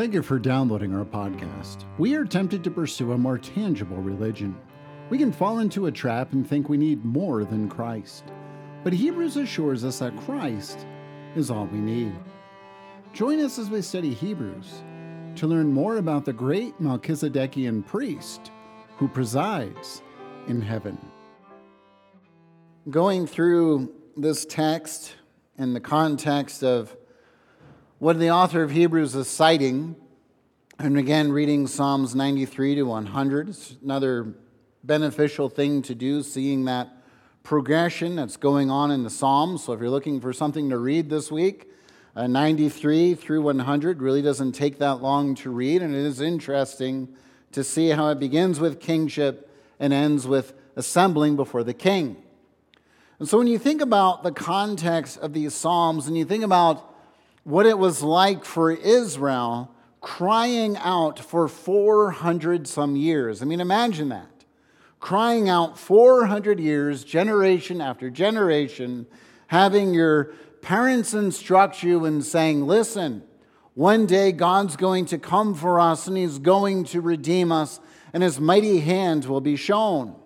Thank you for downloading our podcast. We are tempted to pursue a more tangible religion. We can fall into a trap and think we need more than Christ. But Hebrews assures us that Christ is all we need. Join us as we study Hebrews to learn more about the great Melchizedekian priest who presides in heaven. Going through this text in the context of what the author of Hebrews is citing, and again, reading Psalms 93 to 100, it's another beneficial thing to do, seeing that progression that's going on in the Psalms. So if you're looking for something to read this week, uh, 93 through 100 really doesn't take that long to read, and it is interesting to see how it begins with kingship and ends with assembling before the king. And so when you think about the context of these Psalms and you think about what it was like for Israel crying out for 400 some years. I mean, imagine that. Crying out 400 years, generation after generation, having your parents instruct you and saying, listen, one day God's going to come for us and he's going to redeem us, and his mighty hand will be shown.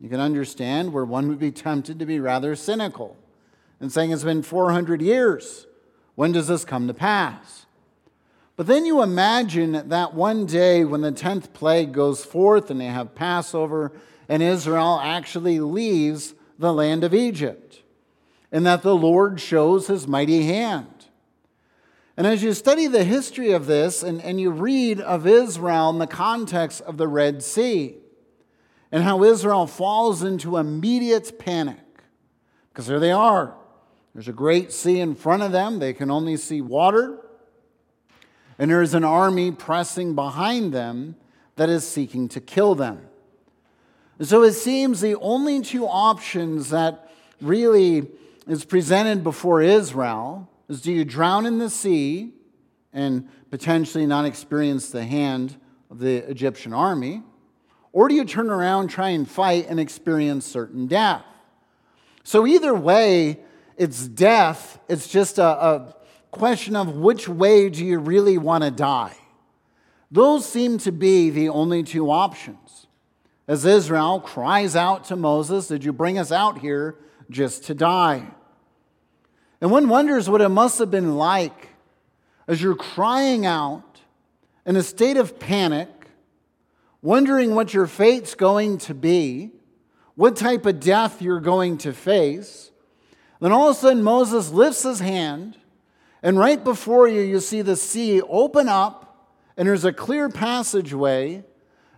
You can understand where one would be tempted to be rather cynical and saying it's been 400 years. When does this come to pass? But then you imagine that one day when the 10th plague goes forth and they have Passover, and Israel actually leaves the land of Egypt, and that the Lord shows his mighty hand. And as you study the history of this and, and you read of Israel in the context of the Red Sea, and how Israel falls into immediate panic, because there they are there's a great sea in front of them, they can only see water. And there is an army pressing behind them that is seeking to kill them. So it seems the only two options that really is presented before Israel is do you drown in the sea and potentially not experience the hand of the Egyptian army, or do you turn around, try and fight, and experience certain death? So, either way, it's death. It's just a, a question of which way do you really want to die. Those seem to be the only two options. As Israel cries out to Moses, Did you bring us out here just to die? And one wonders what it must have been like as you're crying out in a state of panic, wondering what your fate's going to be, what type of death you're going to face. Then all of a sudden, Moses lifts his hand, and right before you, you see the sea open up, and there's a clear passageway.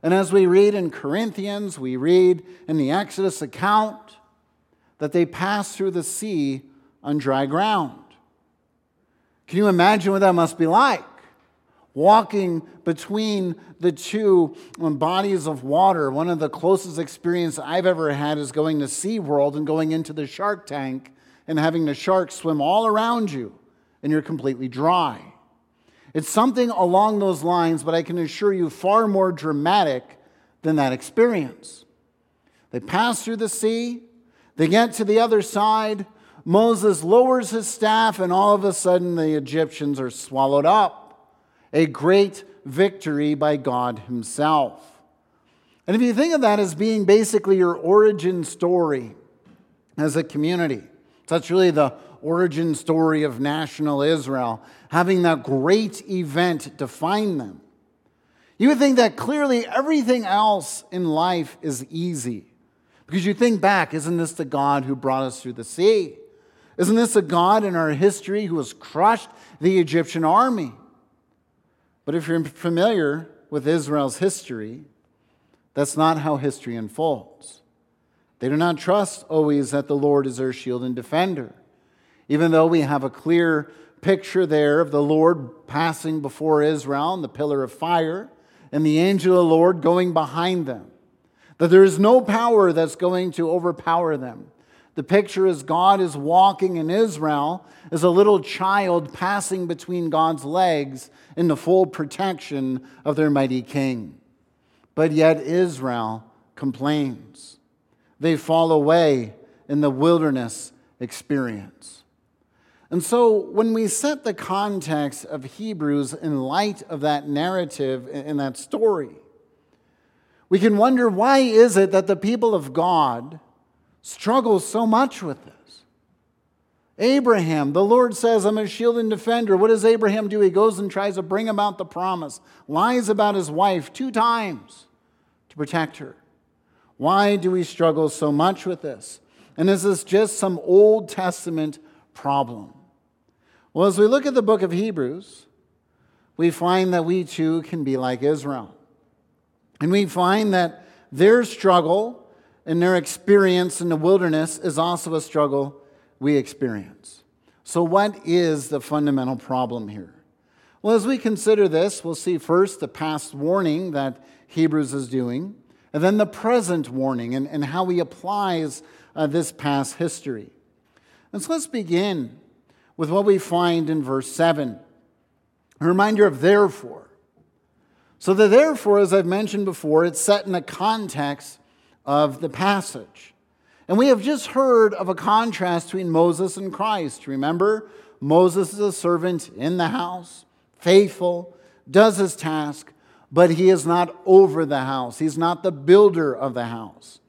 And as we read in Corinthians, we read in the Exodus account that they pass through the sea on dry ground. Can you imagine what that must be like? Walking between the two um, bodies of water. One of the closest experiences I've ever had is going to SeaWorld and going into the shark tank and having the sharks swim all around you and you're completely dry. It's something along those lines, but I can assure you far more dramatic than that experience. They pass through the sea, they get to the other side. Moses lowers his staff, and all of a sudden the Egyptians are swallowed up. A great victory by God Himself. And if you think of that as being basically your origin story as a community, that's really the origin story of national Israel, having that great event define them. You would think that clearly everything else in life is easy. Because you think back, isn't this the God who brought us through the sea? Isn't this a God in our history who has crushed the Egyptian army? But if you're familiar with Israel's history, that's not how history unfolds. They do not trust always that the Lord is their shield and defender. Even though we have a clear picture there of the Lord passing before Israel in the pillar of fire and the angel of the Lord going behind them, that there is no power that's going to overpower them. The picture is God is walking in Israel as a little child passing between God's legs in the full protection of their mighty king. But yet Israel complains they fall away in the wilderness experience. And so, when we set the context of Hebrews in light of that narrative in that story, we can wonder why is it that the people of God struggle so much with this? Abraham, the Lord says, I'm a shield and defender. What does Abraham do? He goes and tries to bring about the promise, lies about his wife two times to protect her. Why do we struggle so much with this? And is this just some Old Testament problem? Well, as we look at the book of Hebrews, we find that we too can be like Israel. And we find that their struggle and their experience in the wilderness is also a struggle we experience. So, what is the fundamental problem here? Well, as we consider this, we'll see first the past warning that Hebrews is doing, and then the present warning and, and how he applies uh, this past history. And so let's begin with what we find in verse 7 a reminder of therefore. So, the therefore, as I've mentioned before, it's set in the context of the passage. And we have just heard of a contrast between Moses and Christ. Remember, Moses is a servant in the house, faithful, does his task, but he is not over the house. He's not the builder of the house.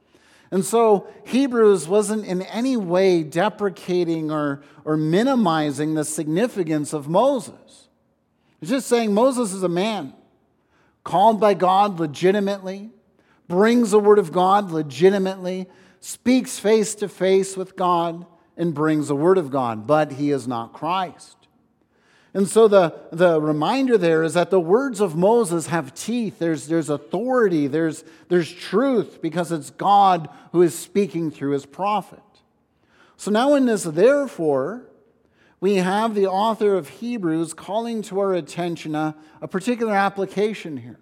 And so Hebrews wasn't in any way deprecating or, or minimizing the significance of Moses. It's just saying Moses is a man called by God legitimately, brings the word of God legitimately, speaks face to face with God, and brings the word of God, but he is not Christ. And so the, the reminder there is that the words of Moses have teeth. There's, there's authority, there's, there's truth, because it's God who is speaking through his prophet. So now, in this therefore, we have the author of Hebrews calling to our attention a, a particular application here.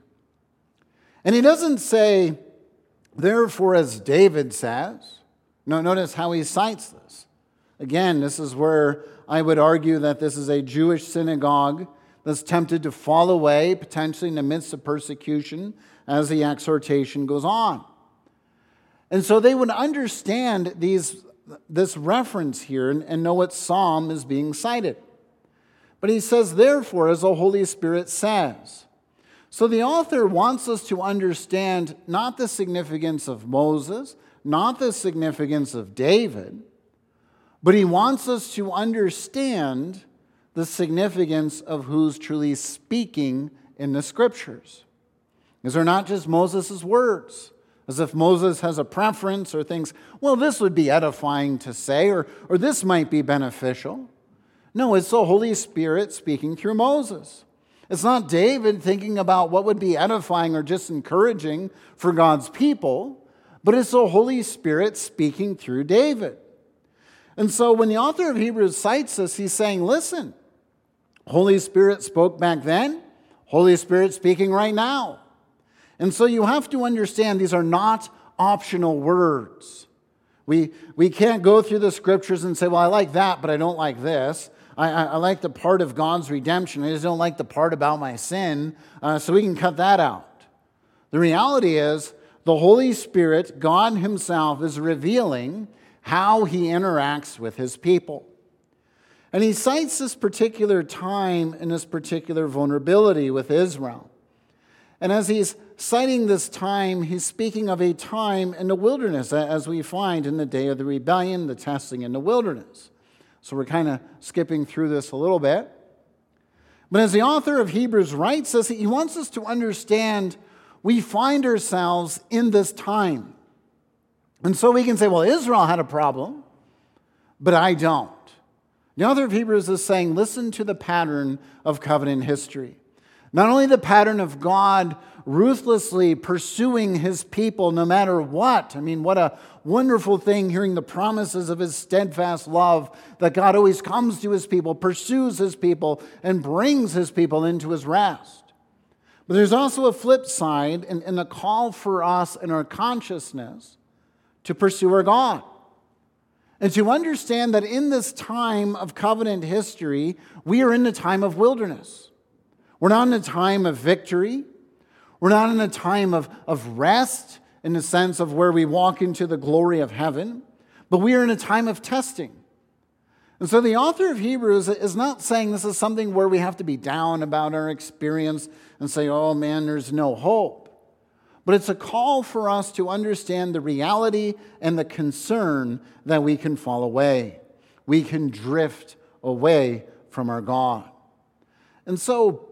And he doesn't say, therefore, as David says. No, notice how he cites this. Again, this is where I would argue that this is a Jewish synagogue that's tempted to fall away, potentially in the midst of persecution, as the exhortation goes on. And so they would understand these, this reference here and, and know what psalm is being cited. But he says, therefore, as the Holy Spirit says. So the author wants us to understand not the significance of Moses, not the significance of David, but he wants us to understand the significance of who's truly speaking in the scriptures. Because they're not just Moses' words, as if Moses has a preference or thinks, well, this would be edifying to say, or, or this might be beneficial. No, it's the Holy Spirit speaking through Moses. It's not David thinking about what would be edifying or just encouraging for God's people, but it's the Holy Spirit speaking through David. And so when the author of Hebrews cites this, he's saying, listen, Holy Spirit spoke back then, Holy Spirit speaking right now. And so you have to understand these are not optional words. We, we can't go through the scriptures and say, well, I like that, but I don't like this. I, I, I like the part of God's redemption. I just don't like the part about my sin. Uh, so we can cut that out. The reality is, the Holy Spirit, God Himself, is revealing how he interacts with his people. And he cites this particular time and this particular vulnerability with Israel. And as he's citing this time, he's speaking of a time in the wilderness, as we find in the day of the rebellion, the testing in the wilderness. So we're kind of skipping through this a little bit. But as the author of Hebrews writes us, he wants us to understand we find ourselves in this time. And so we can say, well, Israel had a problem, but I don't. The author of Hebrews is saying, listen to the pattern of covenant history. Not only the pattern of God ruthlessly pursuing his people no matter what. I mean, what a wonderful thing hearing the promises of his steadfast love that God always comes to his people, pursues his people, and brings his people into his rest. But there's also a flip side in, in the call for us in our consciousness to pursue our God. And to understand that in this time of covenant history, we are in the time of wilderness. We're not in a time of victory. We're not in a time of, of rest in the sense of where we walk into the glory of heaven, but we are in a time of testing. And so the author of Hebrews is not saying this is something where we have to be down about our experience and say, oh man, there's no hope. But it's a call for us to understand the reality and the concern that we can fall away. We can drift away from our God. And so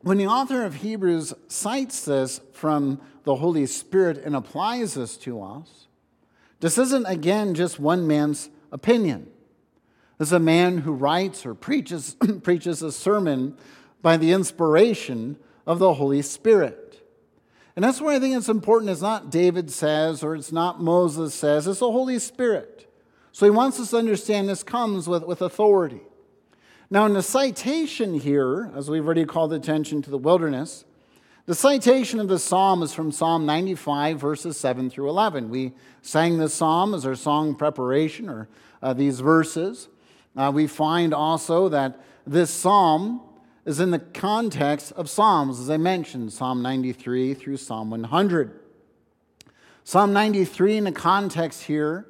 when the author of Hebrews cites this from the Holy Spirit and applies this to us, this isn't again just one man's opinion. This is a man who writes or preaches, preaches a sermon by the inspiration of the Holy Spirit. And that's why I think it's important. It's not David says or it's not Moses says, it's the Holy Spirit. So he wants us to understand this comes with, with authority. Now, in the citation here, as we've already called attention to the wilderness, the citation of the psalm is from Psalm 95, verses 7 through 11. We sang this psalm as our song preparation, or uh, these verses. Uh, we find also that this psalm is in the context of Psalms, as I mentioned, Psalm 93 through Psalm 100. Psalm 93, in the context here,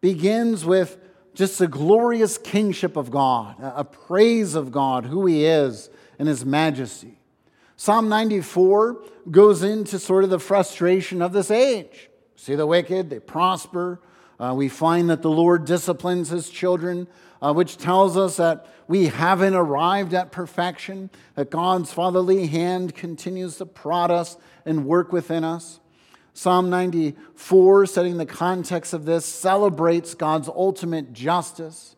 begins with just the glorious kingship of God, a praise of God, who He is, and His majesty. Psalm 94 goes into sort of the frustration of this age. See the wicked, they prosper. Uh, we find that the Lord disciplines His children uh, which tells us that we haven't arrived at perfection, that God's fatherly hand continues to prod us and work within us. Psalm 94, setting the context of this, celebrates God's ultimate justice.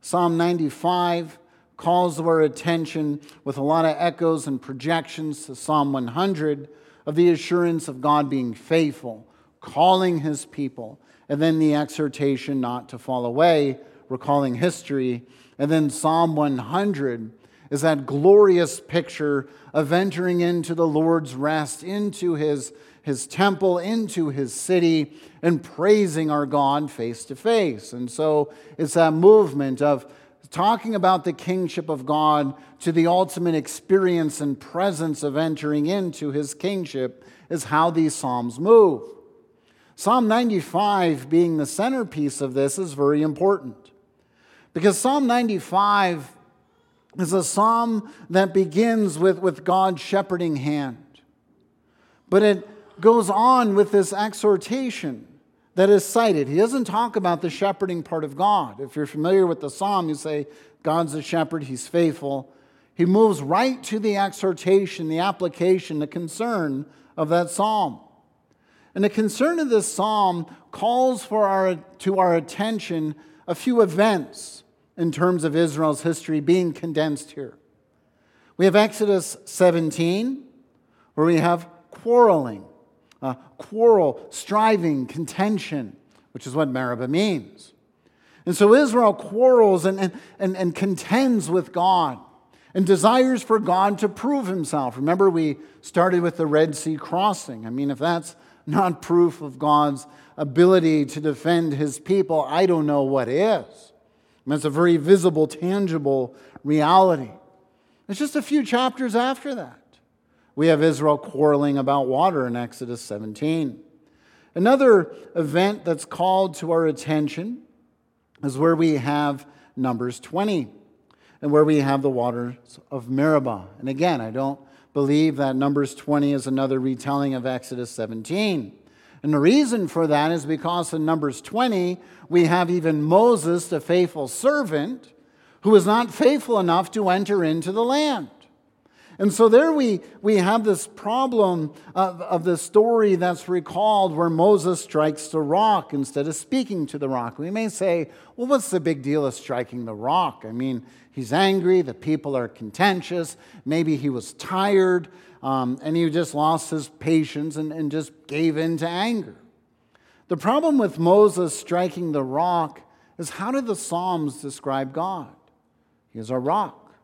Psalm 95 calls to our attention with a lot of echoes and projections to Psalm 100 of the assurance of God being faithful, calling his people, and then the exhortation not to fall away recalling history. And then Psalm 100 is that glorious picture of entering into the Lord's rest, into his, his temple, into his city, and praising our God face to face. And so it's that movement of talking about the kingship of God to the ultimate experience and presence of entering into his kingship is how these Psalms move. Psalm 95, being the centerpiece of this, is very important. Because Psalm 95 is a psalm that begins with, with God's shepherding hand. But it goes on with this exhortation that is cited. He doesn't talk about the shepherding part of God. If you're familiar with the psalm, you say, God's a shepherd, he's faithful. He moves right to the exhortation, the application, the concern of that psalm. And the concern of this psalm calls for our, to our attention a few events in terms of Israel's history being condensed here. We have Exodus 17, where we have quarreling, uh, quarrel, striving, contention, which is what Meribah means. And so Israel quarrels and, and, and, and contends with God and desires for God to prove himself. Remember, we started with the Red Sea crossing. I mean, if that's not proof of God's ability to defend his people, I don't know what is. That's a very visible, tangible reality. It's just a few chapters after that. We have Israel quarreling about water in Exodus 17. Another event that's called to our attention is where we have Numbers 20 and where we have the waters of Meribah. And again, I don't believe that Numbers 20 is another retelling of Exodus 17. And the reason for that is because in Numbers 20, we have even Moses, the faithful servant, who was not faithful enough to enter into the land. And so there we, we have this problem of, of the story that's recalled where Moses strikes the rock instead of speaking to the rock. We may say, well, what's the big deal of striking the rock? I mean, he's angry, the people are contentious, maybe he was tired. Um, and he just lost his patience and, and just gave in to anger. The problem with Moses striking the rock is how do the Psalms describe God? He is our rock,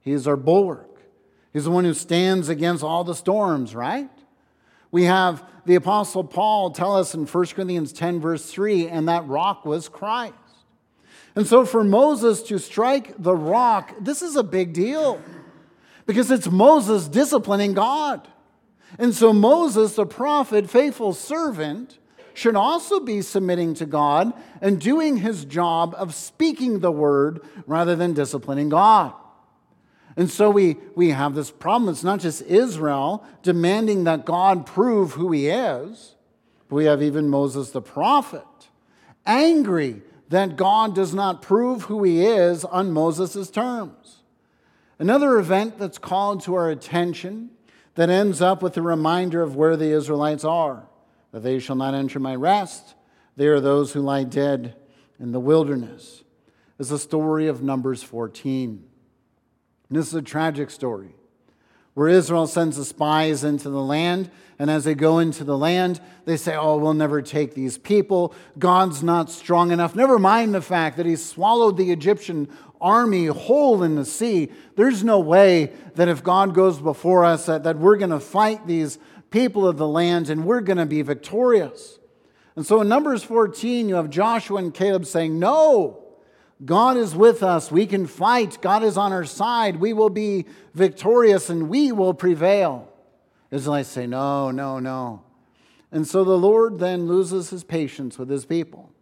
He is our bulwark, He's the one who stands against all the storms, right? We have the Apostle Paul tell us in 1 Corinthians 10, verse 3, and that rock was Christ. And so for Moses to strike the rock, this is a big deal because it's Moses disciplining God. And so Moses, the prophet, faithful servant, should also be submitting to God and doing his job of speaking the word rather than disciplining God. And so we, we have this problem. It's not just Israel demanding that God prove who he is, but we have even Moses the prophet angry that God does not prove who he is on Moses' terms. Another event that's called to our attention that ends up with a reminder of where the Israelites are that they shall not enter my rest. They are those who lie dead in the wilderness. Is the story of Numbers 14. And this is a tragic story where Israel sends the spies into the land. And as they go into the land, they say, Oh, we'll never take these people. God's not strong enough. Never mind the fact that he swallowed the Egyptian army whole in the sea. There's no way that if God goes before us, that, that we're going to fight these people of the land and we're going to be victorious. And so in Numbers 14, you have Joshua and Caleb saying, No, God is with us. We can fight. God is on our side. We will be victorious and we will prevail. Israelites say, No, no, no. And so the Lord then loses his patience with his people.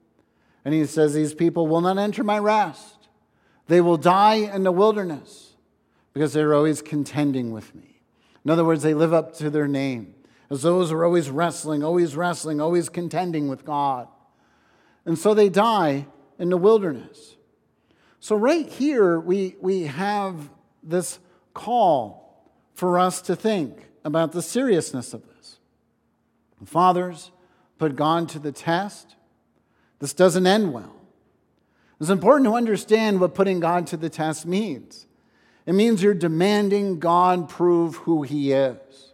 And he says, These people will not enter my rest. They will die in the wilderness because they're always contending with me. In other words, they live up to their name as those who are always wrestling, always wrestling, always contending with God. And so they die in the wilderness. So, right here, we, we have this call for us to think about the seriousness of this. Fathers put God to the test. This doesn't end well. It's important to understand what putting God to the test means. It means you're demanding God prove who He is.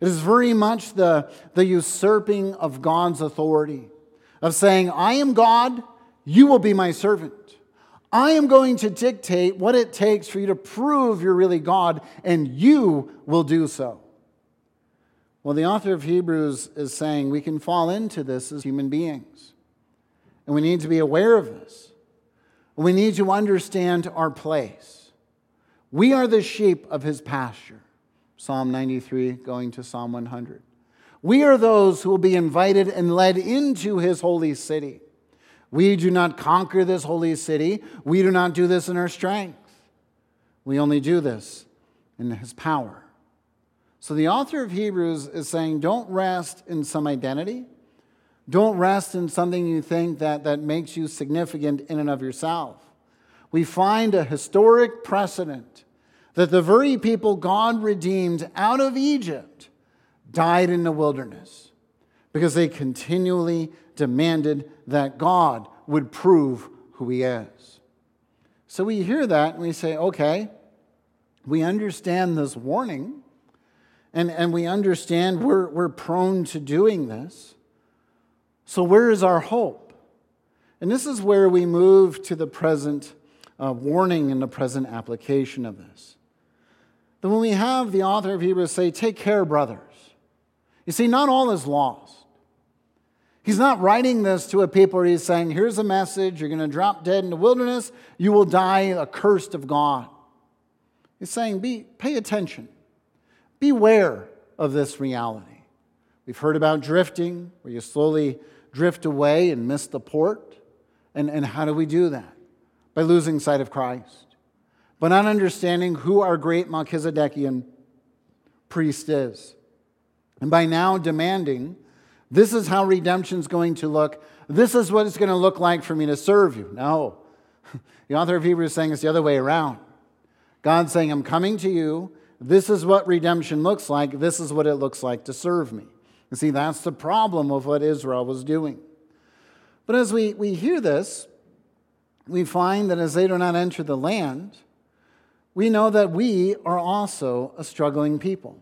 It is very much the, the usurping of God's authority, of saying, I am God, you will be my servant. I am going to dictate what it takes for you to prove you're really God, and you will do so. Well, the author of Hebrews is saying we can fall into this as human beings, and we need to be aware of this. We need to understand our place. We are the sheep of his pasture. Psalm 93 going to Psalm 100. We are those who will be invited and led into his holy city. We do not conquer this holy city. We do not do this in our strength. We only do this in his power. So the author of Hebrews is saying don't rest in some identity. Don't rest in something you think that, that makes you significant in and of yourself. We find a historic precedent that the very people God redeemed out of Egypt died in the wilderness because they continually demanded that God would prove who he is. So we hear that and we say, okay, we understand this warning and, and we understand we're, we're prone to doing this. So, where is our hope? And this is where we move to the present uh, warning and the present application of this. That when we have the author of Hebrews say, Take care, brothers, you see, not all is lost. He's not writing this to a people he's saying, Here's a message, you're going to drop dead in the wilderness, you will die accursed of God. He's saying, Be, Pay attention, beware of this reality. We've heard about drifting, where you slowly drift away and miss the port. And, and how do we do that? By losing sight of Christ, by not understanding who our great Melchizedekian priest is, and by now demanding this is how redemption's going to look. This is what it's going to look like for me to serve you. No. The author of Hebrews is saying it's the other way around. God's saying, I'm coming to you. This is what redemption looks like. This is what it looks like to serve me. You see, that's the problem of what Israel was doing. But as we, we hear this, we find that as they do not enter the land, we know that we are also a struggling people.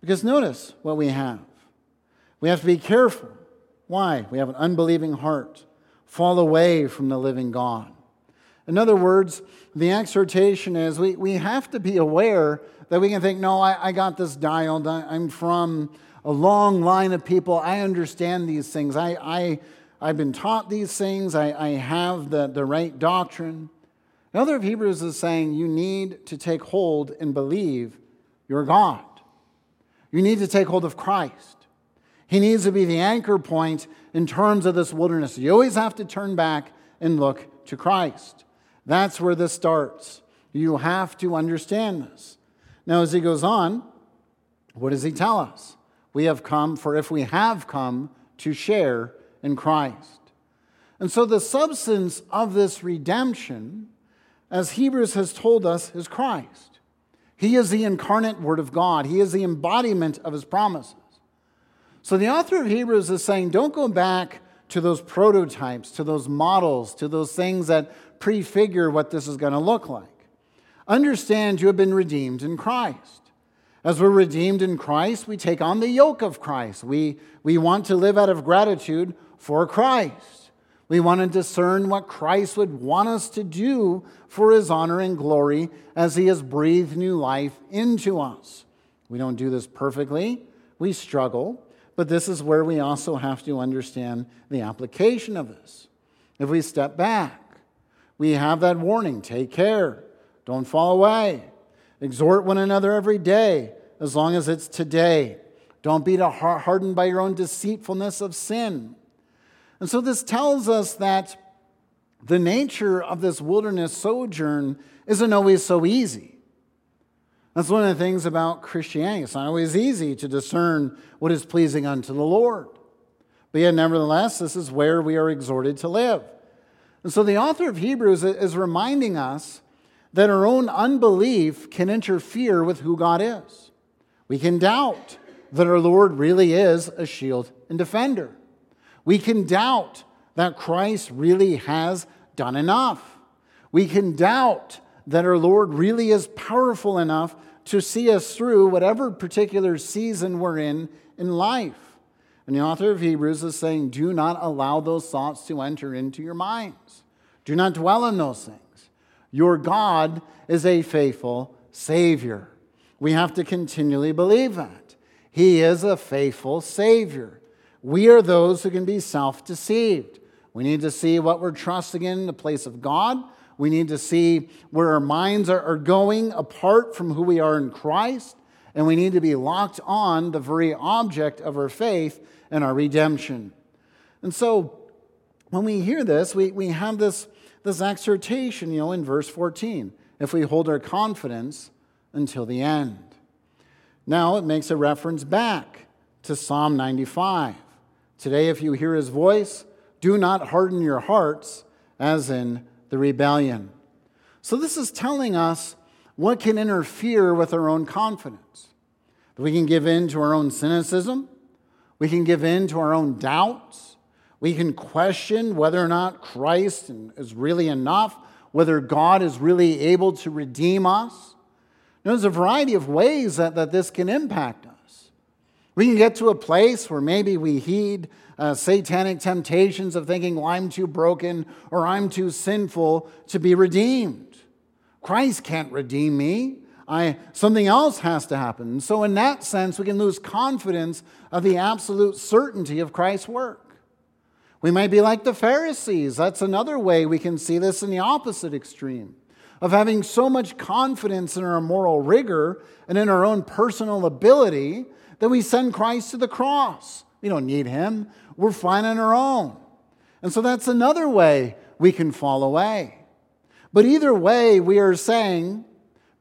Because notice what we have. We have to be careful. Why? We have an unbelieving heart, fall away from the living God. In other words, the exhortation is we, we have to be aware that we can think, no, I, I got this dialed. I'm from a long line of people. I understand these things. I, I, I've been taught these things. I, I have the, the right doctrine. The author of Hebrews is saying you need to take hold and believe your God. You need to take hold of Christ. He needs to be the anchor point in terms of this wilderness. You always have to turn back and look to Christ. That's where this starts. You have to understand this. Now, as he goes on, what does he tell us? We have come, for if we have come, to share in Christ. And so, the substance of this redemption, as Hebrews has told us, is Christ. He is the incarnate Word of God, He is the embodiment of His promises. So, the author of Hebrews is saying, don't go back to those prototypes, to those models, to those things that prefigure what this is going to look like. Understand you have been redeemed in Christ. As we're redeemed in Christ, we take on the yoke of Christ. We, we want to live out of gratitude for Christ. We want to discern what Christ would want us to do for his honor and glory as he has breathed new life into us. We don't do this perfectly, we struggle, but this is where we also have to understand the application of this. If we step back, we have that warning take care. Don't fall away. Exhort one another every day, as long as it's today. Don't be hardened by your own deceitfulness of sin. And so this tells us that the nature of this wilderness sojourn isn't always so easy. That's one of the things about Christianity. It's not always easy to discern what is pleasing unto the Lord. But yet, nevertheless, this is where we are exhorted to live. And so the author of Hebrews is reminding us that our own unbelief can interfere with who God is. We can doubt that our Lord really is a shield and defender. We can doubt that Christ really has done enough. We can doubt that our Lord really is powerful enough to see us through whatever particular season we're in in life. And the author of Hebrews is saying, do not allow those thoughts to enter into your minds. Do not dwell on those things. Your God is a faithful Savior. We have to continually believe that. He is a faithful Savior. We are those who can be self deceived. We need to see what we're trusting in, in the place of God. We need to see where our minds are, going apart from who we are in Christ. And we need to be locked on the very object of our faith and our redemption. And so when we hear this, we, we have this this exhortation, you know, in verse 14, if we hold our confidence until the end. Now it makes a reference back to Psalm 95. Today, if you hear his voice, do not harden your hearts as in the rebellion. So, this is telling us what can interfere with our own confidence. We can give in to our own cynicism, we can give in to our own doubts, we can question whether or not Christ is really enough, whether God is really able to redeem us. There's a variety of ways that, that this can impact us. We can get to a place where maybe we heed uh, satanic temptations of thinking, well, I'm too broken or I'm too sinful to be redeemed. Christ can't redeem me. I, something else has to happen. so, in that sense, we can lose confidence of the absolute certainty of Christ's work. We might be like the Pharisees. That's another way we can see this in the opposite extreme of having so much confidence in our moral rigor and in our own personal ability that we send Christ to the cross. We don't need him, we're fine on our own. And so that's another way we can fall away. But either way, we are saying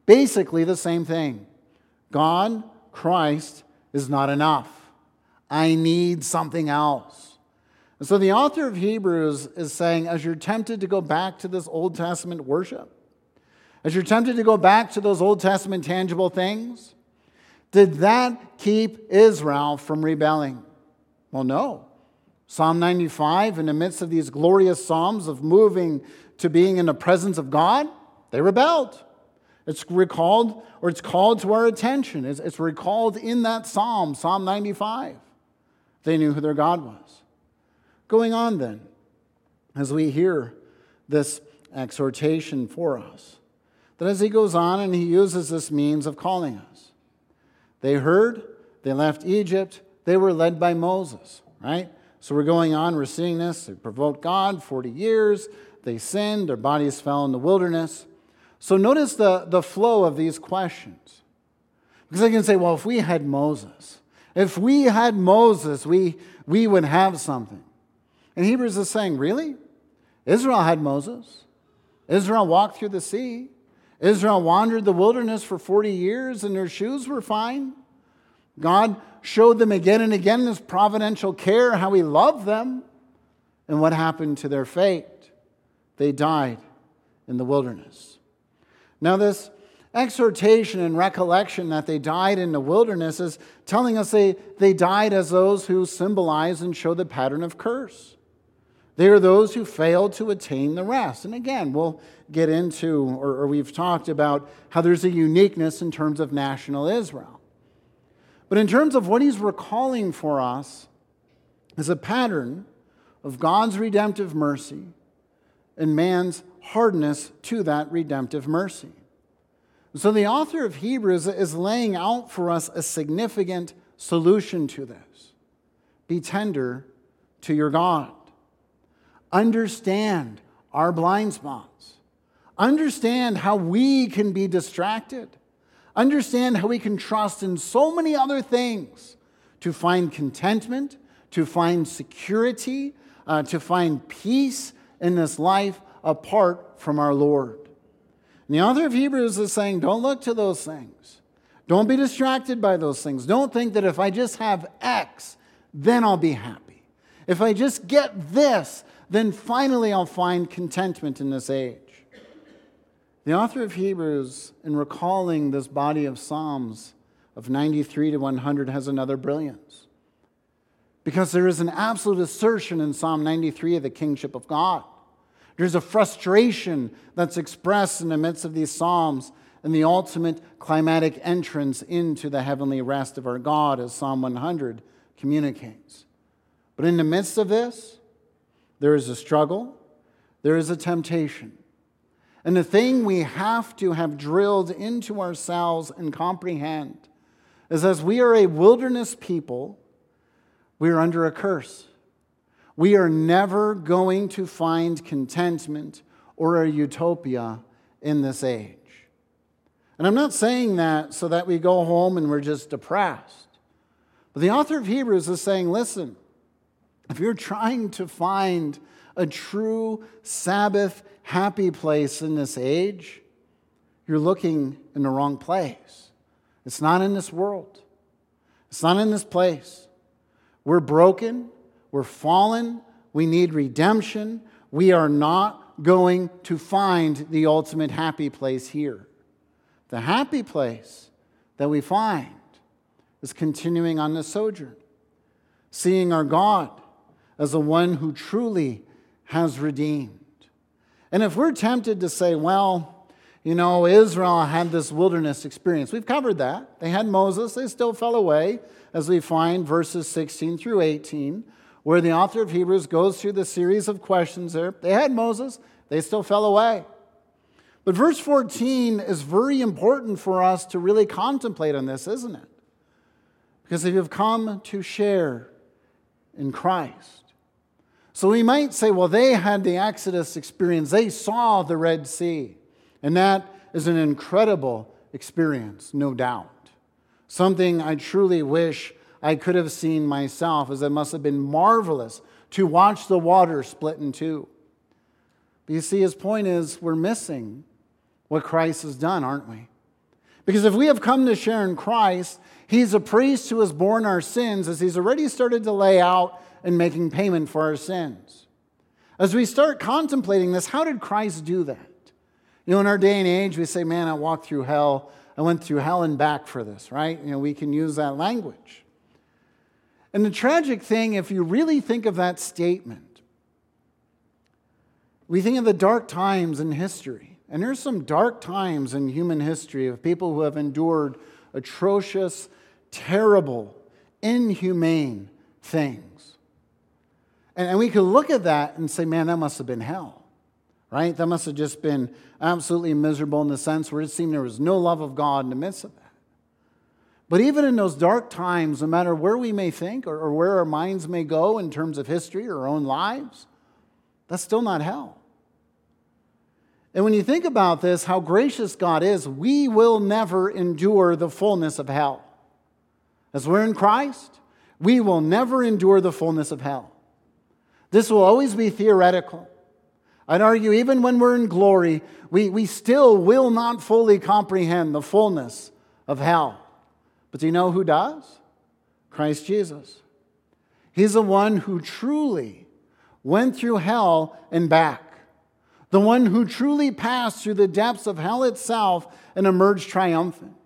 basically the same thing God, Christ, is not enough. I need something else. And so the author of Hebrews is saying, as you're tempted to go back to this Old Testament worship, as you're tempted to go back to those Old Testament tangible things, did that keep Israel from rebelling? Well, no. Psalm 95, in the midst of these glorious Psalms of moving to being in the presence of God, they rebelled. It's recalled, or it's called to our attention. It's, it's recalled in that Psalm, Psalm 95. They knew who their God was going on then as we hear this exhortation for us? That as he goes on and he uses this means of calling us. They heard, they left Egypt, they were led by Moses, right? So we're going on, we're seeing this. They provoked God 40 years, they sinned, their bodies fell in the wilderness. So notice the, the flow of these questions. Because I can say, well, if we had Moses, If we had Moses, we, we would have something. And Hebrews is saying, Really? Israel had Moses. Israel walked through the sea. Israel wandered the wilderness for 40 years and their shoes were fine. God showed them again and again in his providential care how he loved them. And what happened to their fate? They died in the wilderness. Now, this exhortation and recollection that they died in the wilderness is telling us they, they died as those who symbolize and show the pattern of curse. They are those who failed to attain the rest. And again, we'll get into, or, or we've talked about how there's a uniqueness in terms of national Israel. But in terms of what he's recalling for us is a pattern of God's redemptive mercy and man's hardness to that redemptive mercy. So the author of Hebrews is laying out for us a significant solution to this. Be tender to your God. Understand our blind spots. Understand how we can be distracted. Understand how we can trust in so many other things to find contentment, to find security, uh, to find peace in this life apart from our Lord. And the author of Hebrews is saying, don't look to those things. Don't be distracted by those things. Don't think that if I just have X, then I'll be happy. If I just get this, then finally I'll find contentment in this age. The author of Hebrews, in recalling this body of Psalms of 93 to 100, has another brilliance. Because there is an absolute assertion in Psalm 93 of the kingship of God. There's a frustration that's expressed in the midst of these Psalms and the ultimate climatic entrance into the heavenly rest of our God, as Psalm 100 communicates. But in the midst of this, there is a struggle, there is a temptation. And the thing we have to have drilled into ourselves and comprehend is as we are a wilderness people, we are under a curse. We are never going to find contentment or a utopia in this age. And I'm not saying that so that we go home and we're just depressed. But the author of Hebrews is saying, listen, if you're trying to find a true Sabbath happy place in this age, you're looking in the wrong place. It's not in this world, it's not in this place. We're broken, we're fallen, we need redemption. We are not going to find the ultimate happy place here. The happy place that we find is continuing on the sojourn, seeing our God as the one who truly has redeemed. And if we're tempted to say, well, you know, Israel had this wilderness experience, we've covered that. They had Moses, they still fell away, as we find verses 16 through 18, where the author of Hebrews goes through the series of questions there. They had Moses, they still fell away. But verse 14 is very important for us to really contemplate on this, isn't it? Because if you've come to share in Christ, so we might say, well, they had the Exodus experience. They saw the Red Sea. And that is an incredible experience, no doubt. Something I truly wish I could have seen myself, as it must have been marvelous to watch the water split in two. But you see, his point is we're missing what Christ has done, aren't we? Because if we have come to share in Christ, he's a priest who has borne our sins, as he's already started to lay out and making payment for our sins. As we start contemplating this, how did Christ do that? You know, in our day and age, we say, man, I walked through hell. I went through hell and back for this, right? You know, we can use that language. And the tragic thing, if you really think of that statement, we think of the dark times in history. And there's some dark times in human history of people who have endured atrocious, terrible, inhumane things. And, and we could look at that and say, man, that must have been hell, right? That must have just been absolutely miserable in the sense where it seemed there was no love of God in the midst of that. But even in those dark times, no matter where we may think or, or where our minds may go in terms of history or our own lives, that's still not hell. And when you think about this, how gracious God is, we will never endure the fullness of hell. As we're in Christ, we will never endure the fullness of hell. This will always be theoretical. I'd argue, even when we're in glory, we, we still will not fully comprehend the fullness of hell. But do you know who does? Christ Jesus. He's the one who truly went through hell and back, the one who truly passed through the depths of hell itself and emerged triumphant.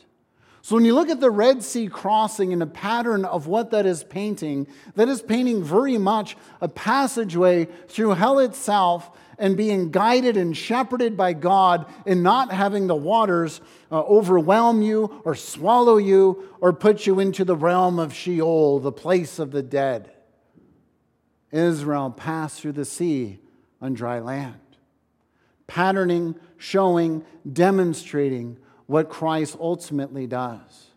So when you look at the Red Sea crossing and a pattern of what that is painting, that is painting very much a passageway through hell itself and being guided and shepherded by God and not having the waters uh, overwhelm you or swallow you or put you into the realm of Sheol, the place of the dead. Israel passed through the sea on dry land, patterning, showing, demonstrating what Christ ultimately does.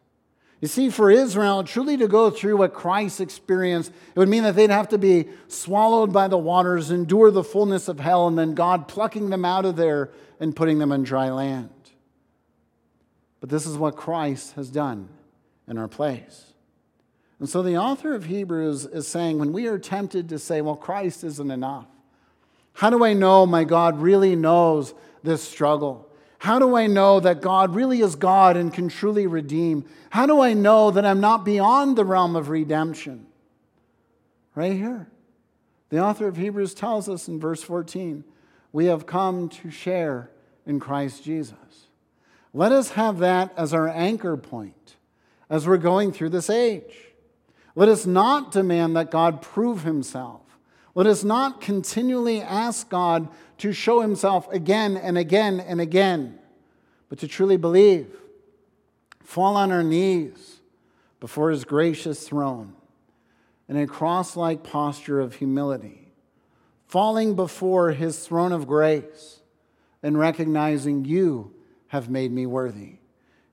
You see, for Israel, truly to go through what Christ experienced, it would mean that they'd have to be swallowed by the waters, endure the fullness of hell, and then God plucking them out of there and putting them on dry land. But this is what Christ has done in our place. And so the author of Hebrews is saying when we are tempted to say, well, Christ isn't enough, how do I know my God really knows this struggle? How do I know that God really is God and can truly redeem? How do I know that I'm not beyond the realm of redemption? Right here. The author of Hebrews tells us in verse 14 we have come to share in Christ Jesus. Let us have that as our anchor point as we're going through this age. Let us not demand that God prove himself. Let us not continually ask God to show himself again and again and again, but to truly believe, fall on our knees before his gracious throne in a cross like posture of humility, falling before his throne of grace and recognizing you have made me worthy.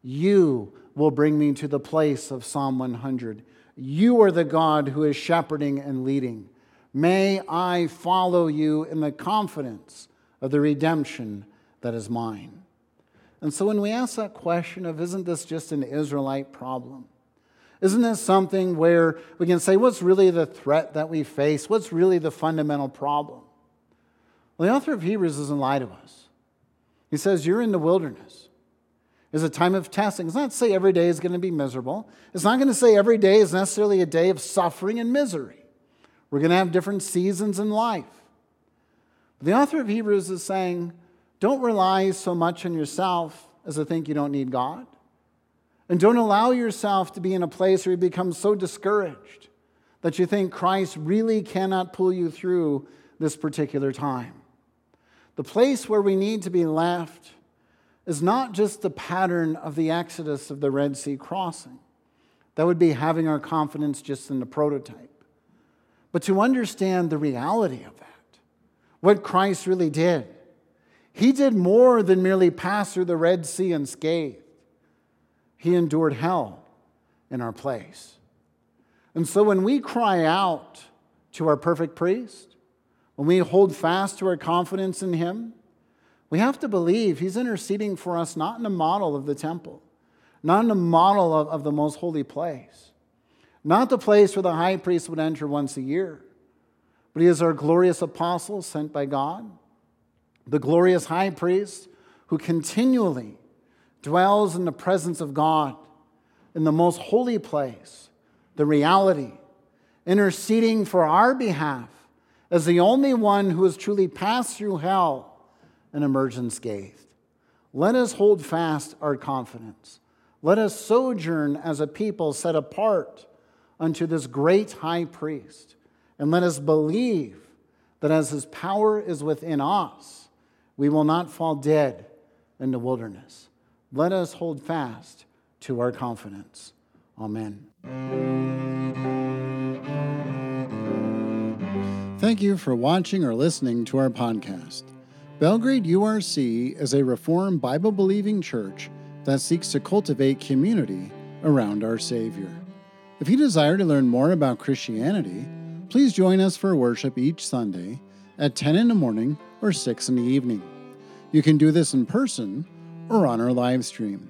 You will bring me to the place of Psalm 100. You are the God who is shepherding and leading. May I follow you in the confidence of the redemption that is mine. And so when we ask that question of, isn't this just an Israelite problem? Isn't this something where we can say, what's really the threat that we face? What's really the fundamental problem? Well, the author of Hebrews doesn't lie to us. He says, You're in the wilderness. It's a time of testing. It's not to say every day is going to be miserable. It's not going to say every day is necessarily a day of suffering and misery. We're going to have different seasons in life. The author of Hebrews is saying, don't rely so much on yourself as to think you don't need God. And don't allow yourself to be in a place where you become so discouraged that you think Christ really cannot pull you through this particular time. The place where we need to be left is not just the pattern of the exodus of the Red Sea crossing. That would be having our confidence just in the prototype but to understand the reality of that, what Christ really did. He did more than merely pass through the Red Sea unscathed, He endured hell in our place. And so when we cry out to our perfect priest, when we hold fast to our confidence in Him, we have to believe He's interceding for us not in a model of the temple, not in a model of, of the most holy place not the place where the high priest would enter once a year, but he is our glorious apostle sent by God, the glorious high priest who continually dwells in the presence of God in the most holy place, the reality, interceding for our behalf as the only one who has truly passed through hell and emerged unscathed. Let us hold fast our confidence. Let us sojourn as a people set apart unto this great high priest. And let us believe that as his power is within us, we will not fall dead in the wilderness. Let us hold fast to our confidence. Amen. Thank you for watching or listening to our podcast. Belgrade URC is a Reformed Bible believing church that seeks to cultivate community around our Savior. If you desire to learn more about Christianity, please join us for worship each Sunday at 10 in the morning or 6 in the evening. You can do this in person or on our live stream.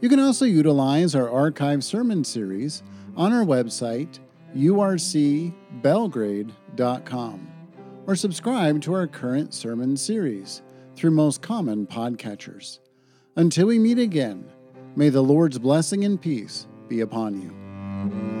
You can also utilize our archive sermon series on our website, urcbelgrade.com, or subscribe to our current sermon series through most common podcatchers. Until we meet again, may the Lord's blessing and peace be upon you. Mm-hmm.